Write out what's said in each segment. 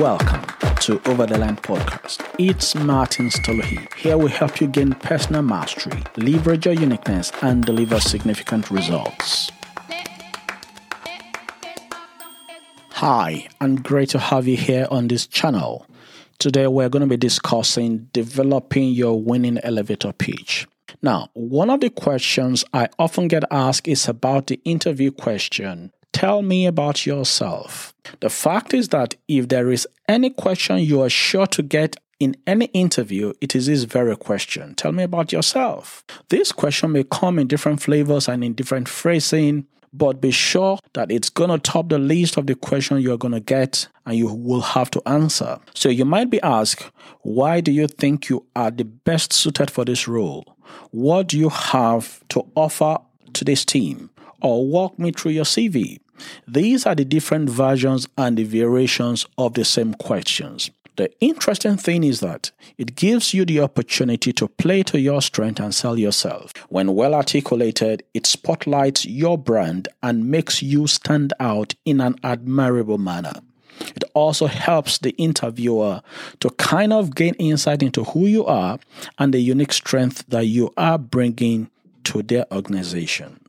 Welcome to Over the Line podcast. It's Martin Stolohi. Here we help you gain personal mastery, leverage your uniqueness, and deliver significant results. Hi, and great to have you here on this channel. Today we're going to be discussing developing your winning elevator pitch. Now, one of the questions I often get asked is about the interview question Tell me about yourself. The fact is that if there is any question you are sure to get in any interview, it is this very question. Tell me about yourself. This question may come in different flavors and in different phrasing, but be sure that it's going to top the list of the question you're going to get and you will have to answer. So you might be asked, why do you think you are the best suited for this role? What do you have to offer to this team? Or walk me through your CV. These are the different versions and the variations of the same questions. The interesting thing is that it gives you the opportunity to play to your strength and sell yourself. When well articulated, it spotlights your brand and makes you stand out in an admirable manner. It also helps the interviewer to kind of gain insight into who you are and the unique strength that you are bringing to their organization.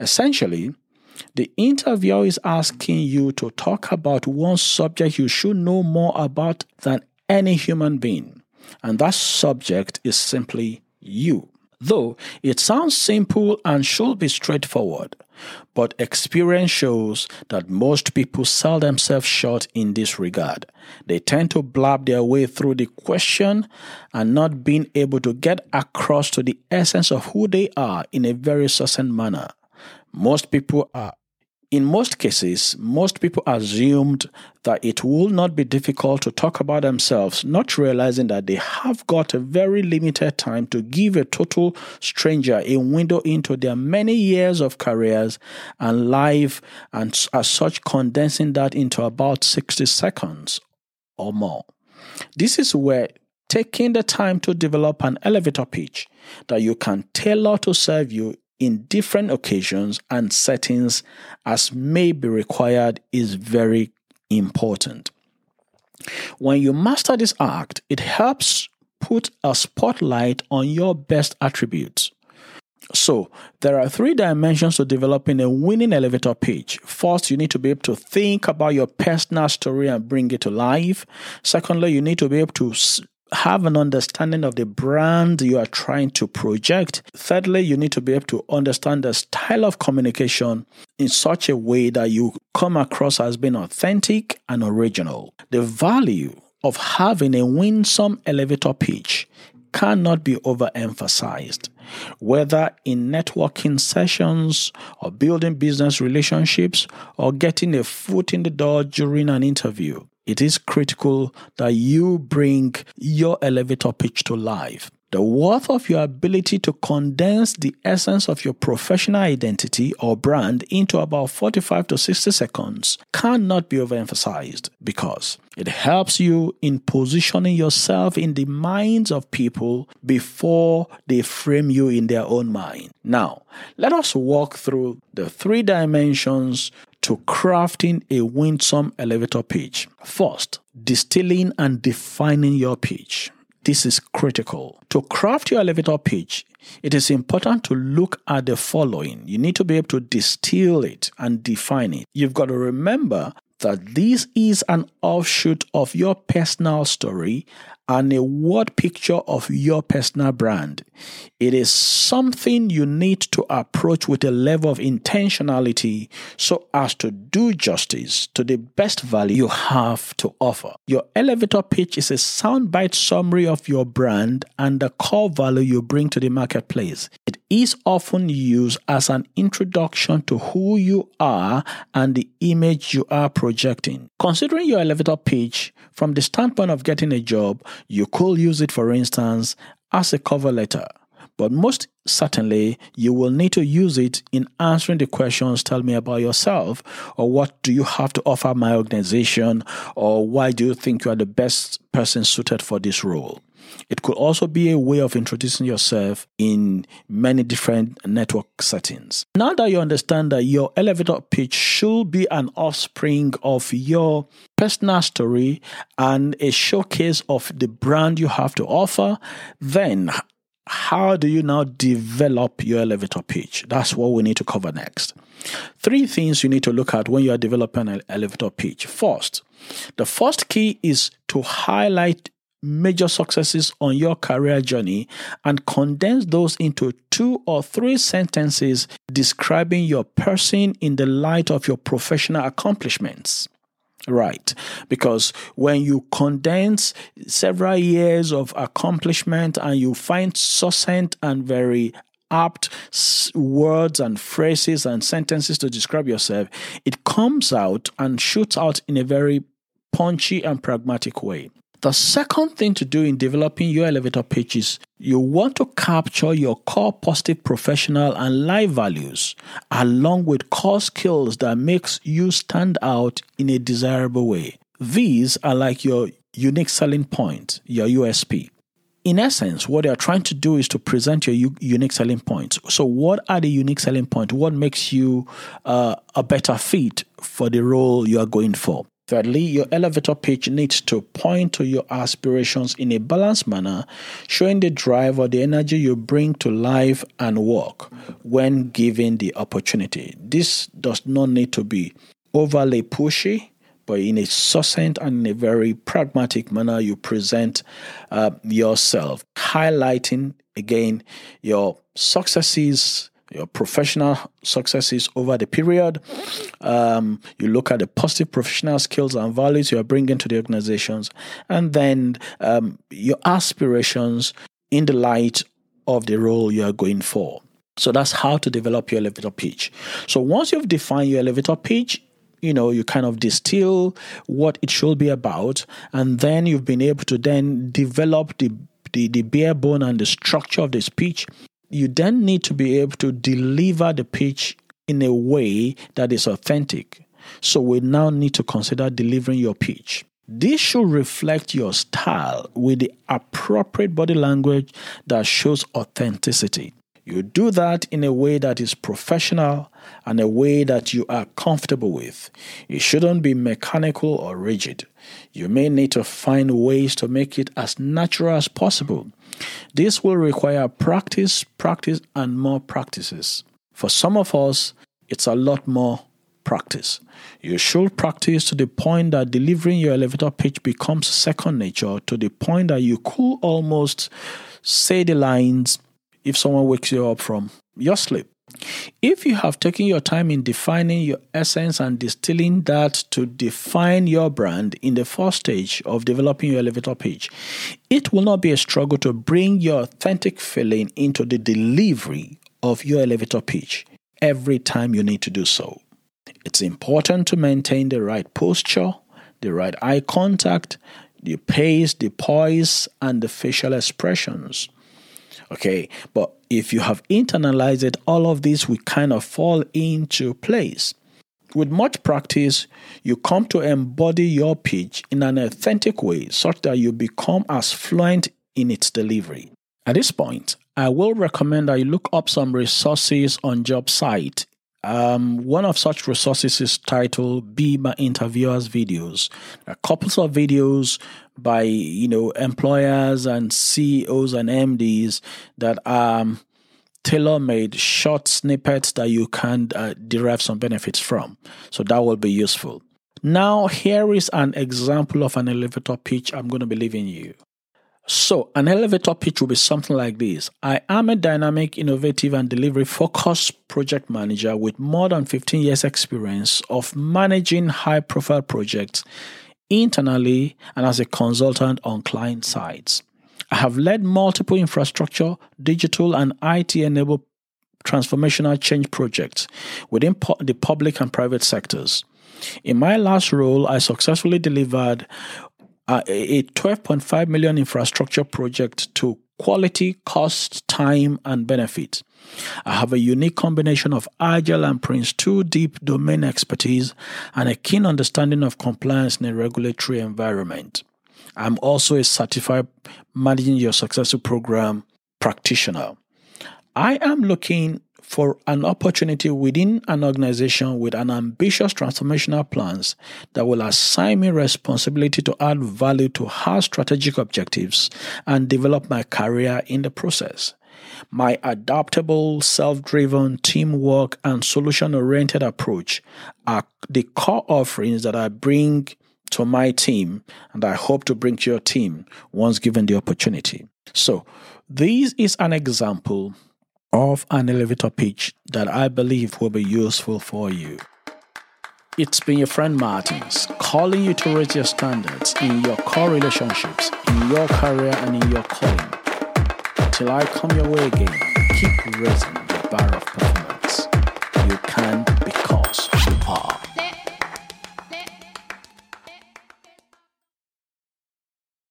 Essentially, the interviewer is asking you to talk about one subject you should know more about than any human being, and that subject is simply you. Though it sounds simple and should be straightforward, but experience shows that most people sell themselves short in this regard. They tend to blab their way through the question and not being able to get across to the essence of who they are in a very succinct manner. Most people are in most cases, most people assumed that it will not be difficult to talk about themselves, not realizing that they have got a very limited time to give a total stranger a window into their many years of careers and life, and as such, condensing that into about 60 seconds or more. This is where taking the time to develop an elevator pitch that you can tailor to serve you in different occasions and settings as may be required is very important. When you master this act, it helps put a spotlight on your best attributes. So, there are three dimensions to developing a winning elevator pitch. First, you need to be able to think about your personal story and bring it to life. Secondly, you need to be able to have an understanding of the brand you are trying to project. Thirdly, you need to be able to understand the style of communication in such a way that you come across as being authentic and original. The value of having a winsome elevator pitch cannot be overemphasized. Whether in networking sessions or building business relationships or getting a foot in the door during an interview, it is critical that you bring your elevator pitch to life. The worth of your ability to condense the essence of your professional identity or brand into about 45 to 60 seconds cannot be overemphasized because it helps you in positioning yourself in the minds of people before they frame you in their own mind. Now, let us walk through the three dimensions to crafting a winsome elevator pitch. First, distilling and defining your pitch. This is critical. To craft your elevator pitch, it is important to look at the following. You need to be able to distill it and define it. You've got to remember that this is an offshoot of your personal story and a word picture of your personal brand. It is something you need to approach with a level of intentionality so as to do justice to the best value you have to offer. Your elevator pitch is a soundbite summary of your brand and the core value you bring to the marketplace. It is often used as an introduction to who you are and the image you are projecting. Considering your elevator pitch from the standpoint of getting a job, you could use it, for instance, as a cover letter. But most certainly, you will need to use it in answering the questions tell me about yourself, or what do you have to offer my organization, or why do you think you are the best person suited for this role. It could also be a way of introducing yourself in many different network settings. Now that you understand that your elevator pitch should be an offspring of your personal story and a showcase of the brand you have to offer, then how do you now develop your elevator pitch? That's what we need to cover next. Three things you need to look at when you are developing an elevator pitch. First, the first key is to highlight major successes on your career journey and condense those into two or three sentences describing your person in the light of your professional accomplishments. Right, because when you condense several years of accomplishment and you find succinct and very apt words and phrases and sentences to describe yourself, it comes out and shoots out in a very punchy and pragmatic way. The second thing to do in developing your elevator pitch is you want to capture your core positive professional and life values along with core skills that makes you stand out in a desirable way. These are like your unique selling point, your USP. In essence, what they are trying to do is to present your u- unique selling points. So, what are the unique selling points? What makes you uh, a better fit for the role you are going for? Thirdly, your elevator pitch needs to point to your aspirations in a balanced manner, showing the drive or the energy you bring to life and work when given the opportunity. This does not need to be overly pushy, but in a succinct and in a very pragmatic manner, you present uh, yourself, highlighting again your successes your professional successes over the period. Um, you look at the positive professional skills and values you are bringing to the organizations, and then um, your aspirations in the light of the role you are going for. So that's how to develop your elevator pitch. So once you've defined your elevator pitch, you know you kind of distill what it should be about, and then you've been able to then develop the the, the bare bone and the structure of the speech you then need to be able to deliver the pitch in a way that is authentic. So we now need to consider delivering your pitch. This should reflect your style with the appropriate body language that shows authenticity. You do that in a way that is professional and a way that you are comfortable with. It shouldn't be mechanical or rigid. You may need to find ways to make it as natural as possible. This will require practice, practice, and more practices. For some of us, it's a lot more practice. You should practice to the point that delivering your elevator pitch becomes second nature, to the point that you could almost say the lines if someone wakes you up from your sleep. If you have taken your time in defining your essence and distilling that to define your brand in the first stage of developing your elevator pitch, it will not be a struggle to bring your authentic feeling into the delivery of your elevator pitch every time you need to do so. It's important to maintain the right posture, the right eye contact, the pace, the poise, and the facial expressions. Okay, but if you have internalized it, all of this will kind of fall into place. With much practice, you come to embody your pitch in an authentic way such that you become as fluent in its delivery. At this point, I will recommend that you look up some resources on job site um, one of such resources is titled Be My Interviewer's Videos. Are couples of videos by you know employers and CEOs and MDs that are um, tailor-made short snippets that you can uh, derive some benefits from. So that will be useful. Now here is an example of an elevator pitch I'm going to be leaving you. So, an elevator pitch will be something like this I am a dynamic, innovative, and delivery focused project manager with more than 15 years' experience of managing high profile projects internally and as a consultant on client sites. I have led multiple infrastructure, digital, and IT enabled transformational change projects within the public and private sectors. In my last role, I successfully delivered uh, a 12.5 million infrastructure project to quality, cost, time, and benefit. I have a unique combination of Agile and Prince 2 deep domain expertise and a keen understanding of compliance in a regulatory environment. I'm also a certified managing your successful program practitioner. I am looking for an opportunity within an organization with an ambitious transformational plans that will assign me responsibility to add value to her strategic objectives and develop my career in the process. My adaptable, self driven, teamwork, and solution oriented approach are the core offerings that I bring to my team and I hope to bring to your team once given the opportunity. So, this is an example of an elevator pitch that I believe will be useful for you. It's been your friend Martins calling you to raise your standards in your core relationships, in your career, and in your calling. Till I come your way again, keep raising